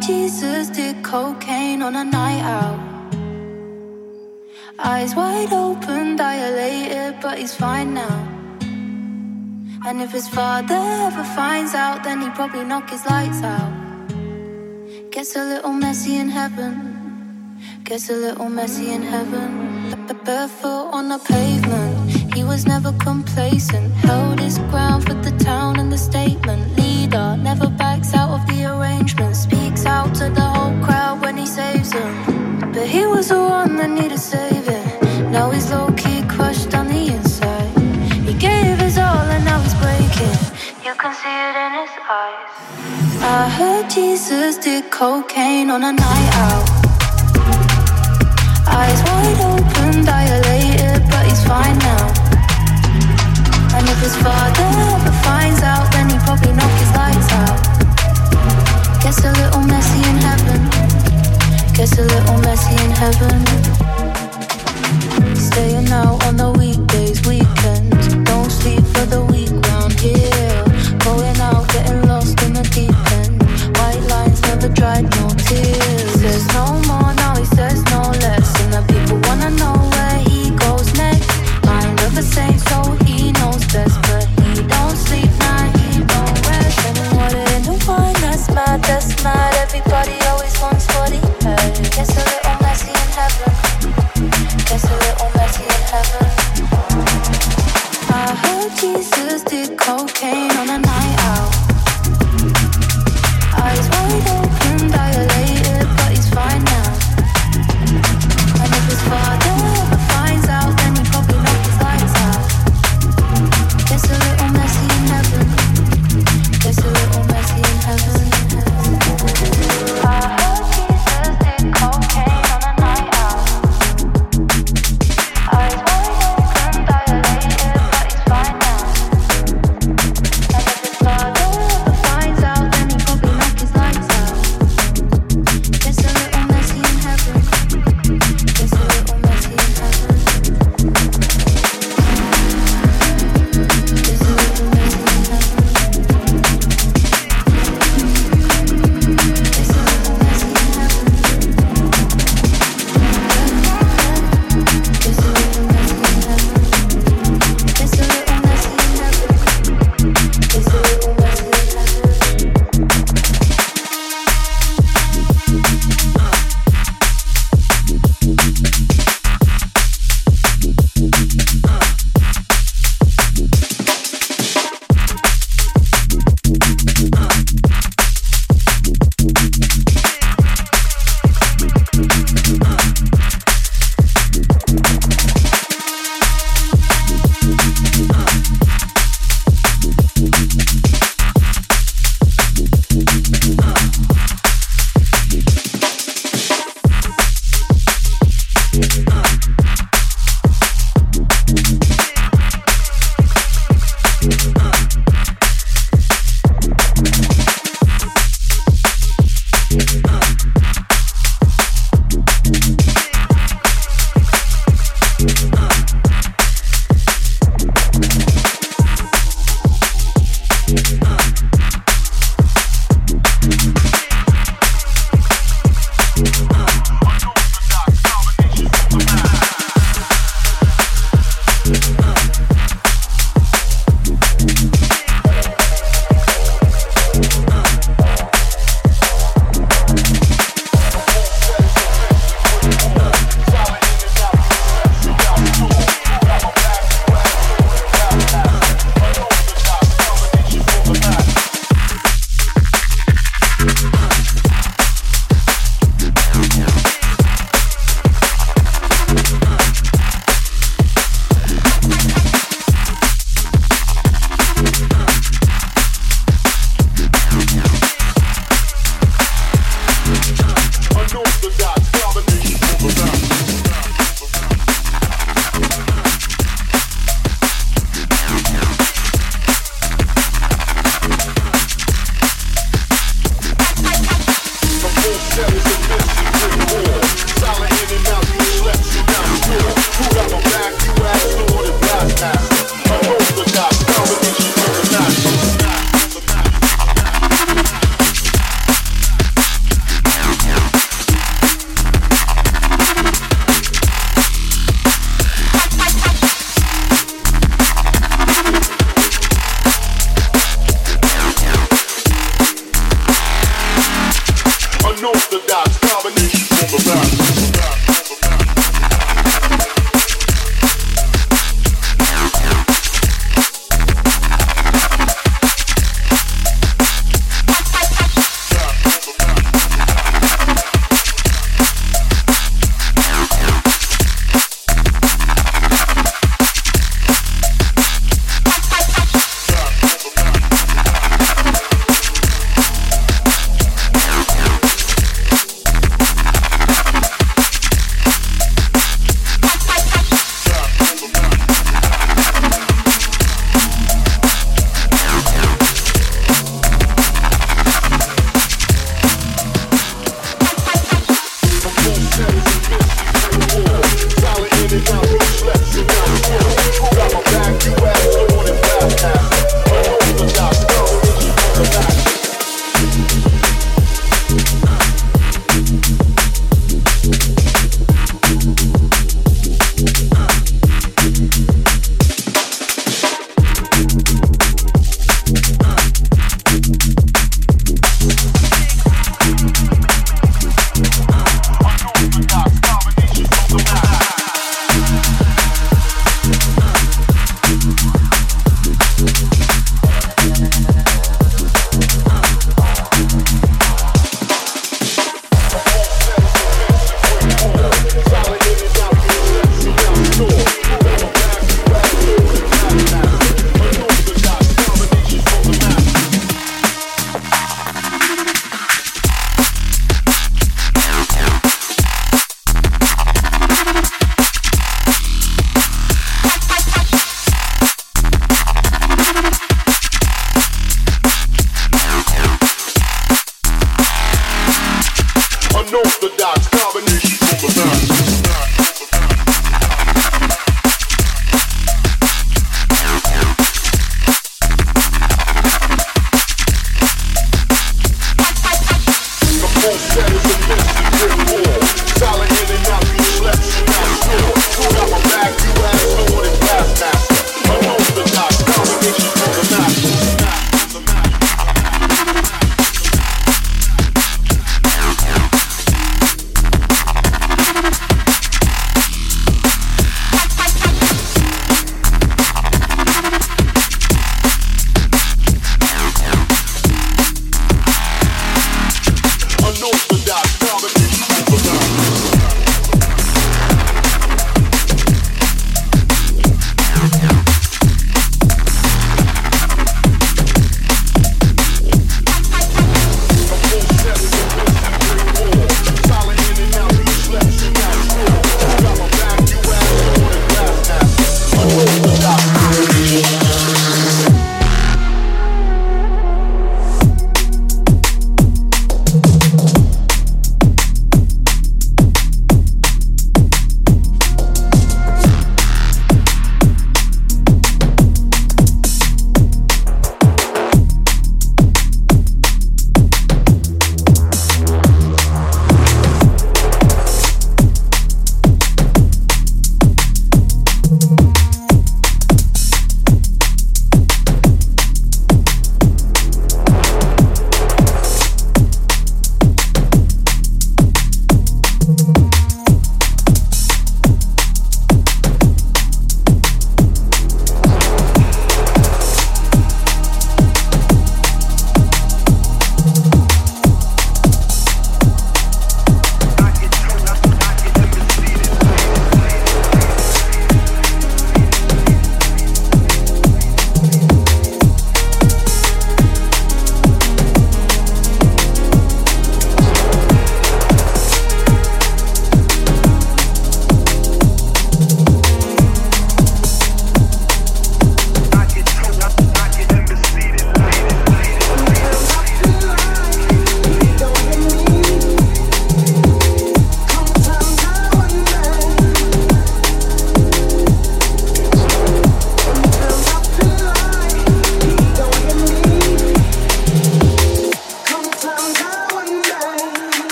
Jesus did cocaine on a night out. Eyes wide open, dilated, but he's fine now. And if his father ever finds out, then he'd probably knock his lights out. Gets a little messy in heaven. Gets a little messy in heaven. Barefoot on the pavement. He was never complacent. Held his ground for the town and the statement. Leader never backs out of the arrangement. Speaks out to the whole crowd when he saves them. But he was the one that needed saving. Now he's low key crushed on the inside. He gave his all and now he's breaking. You can see it in his eyes. I heard Jesus did cocaine on a night out. Eyes wide open, dilated, his father ever finds out, then he probably his lights out. A little messy in heaven. A little messy in heaven. Staying out on the weekdays, weekends. Don't sleep for the week here. Going out, getting lost in the deep end. White lines never dried, no tears. Says no more,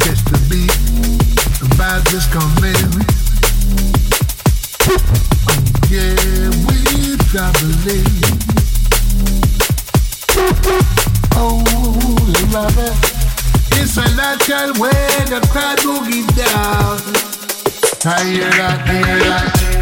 Catch the beat, the vibe just come in. Yeah, we traveling. Oh, you love it. It's a natural way the crowd down. I I.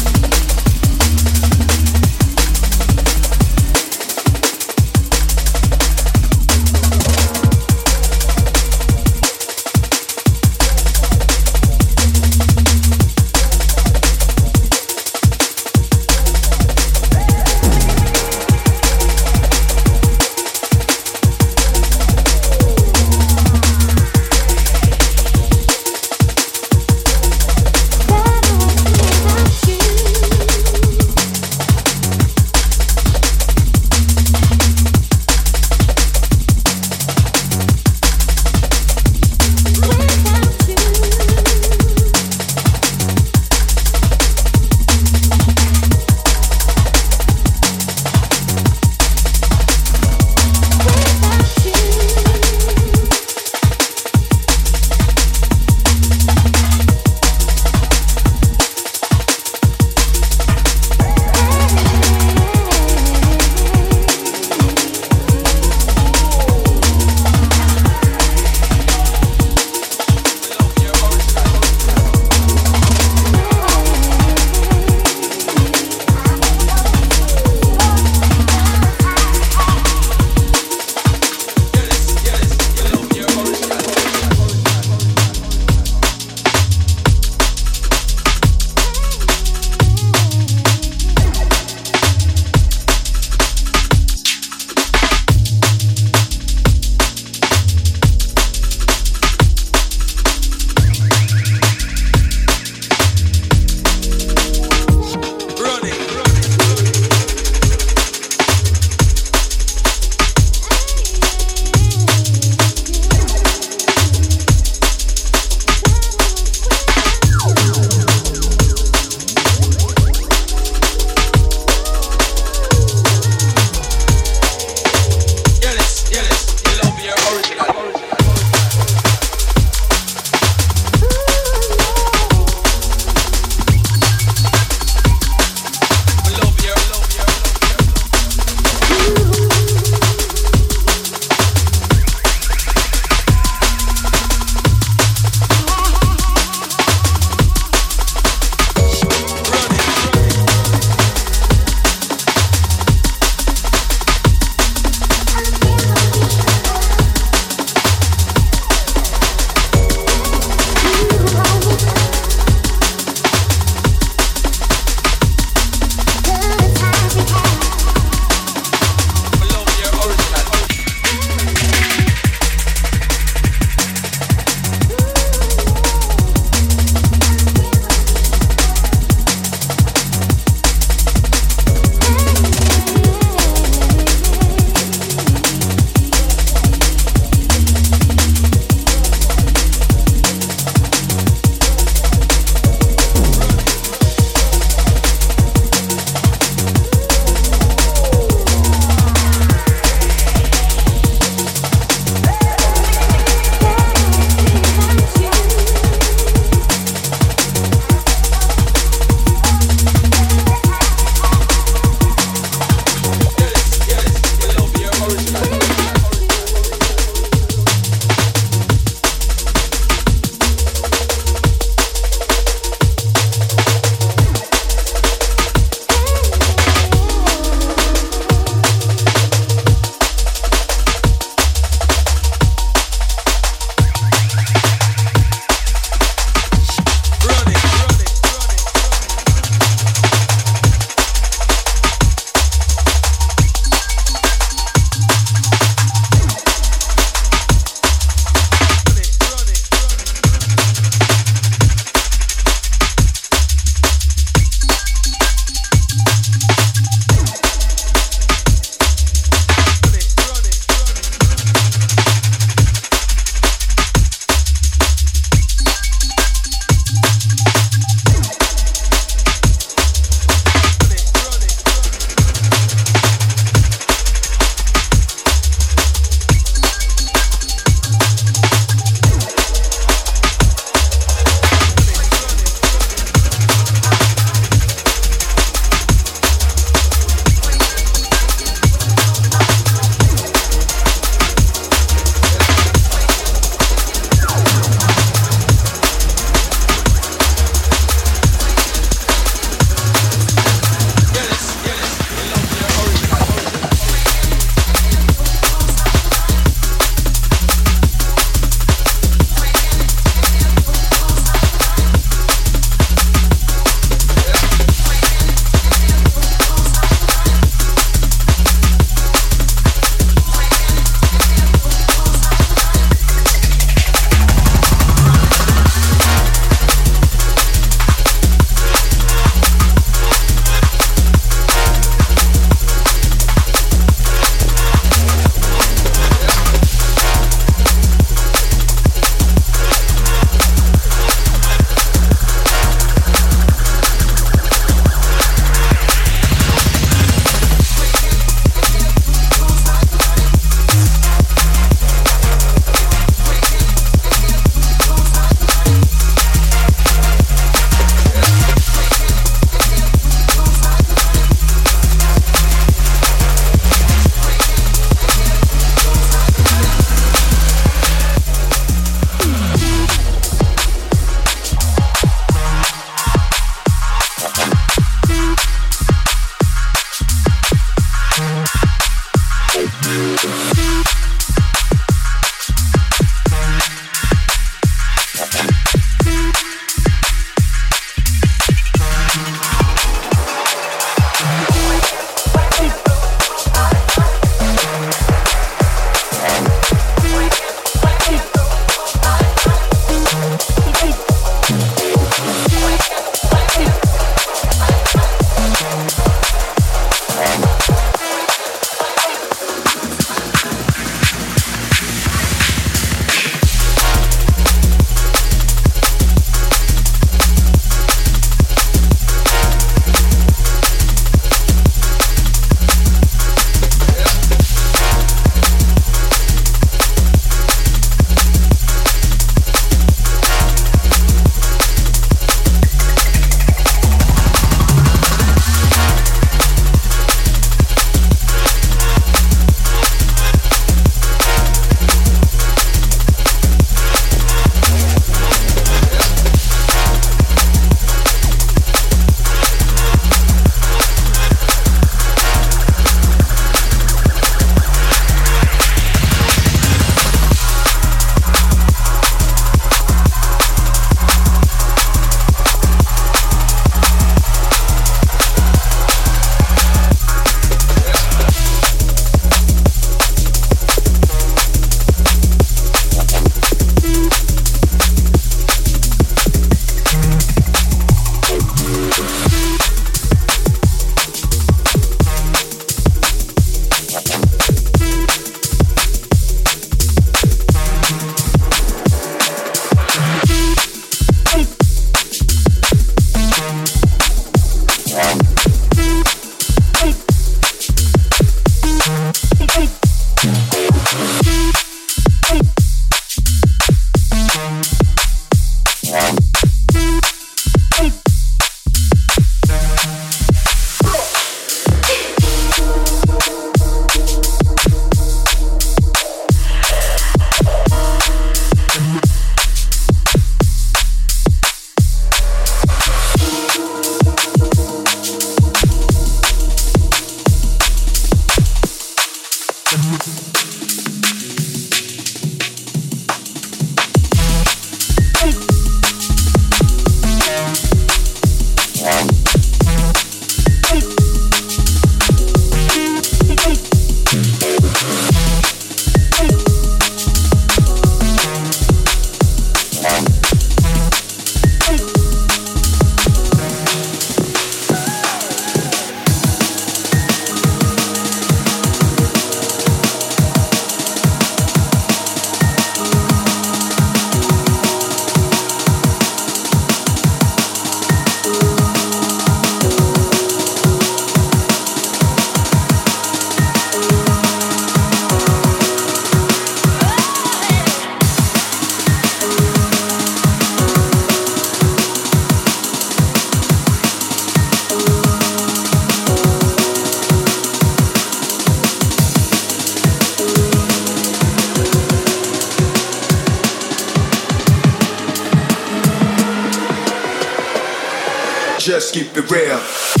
Keep it real.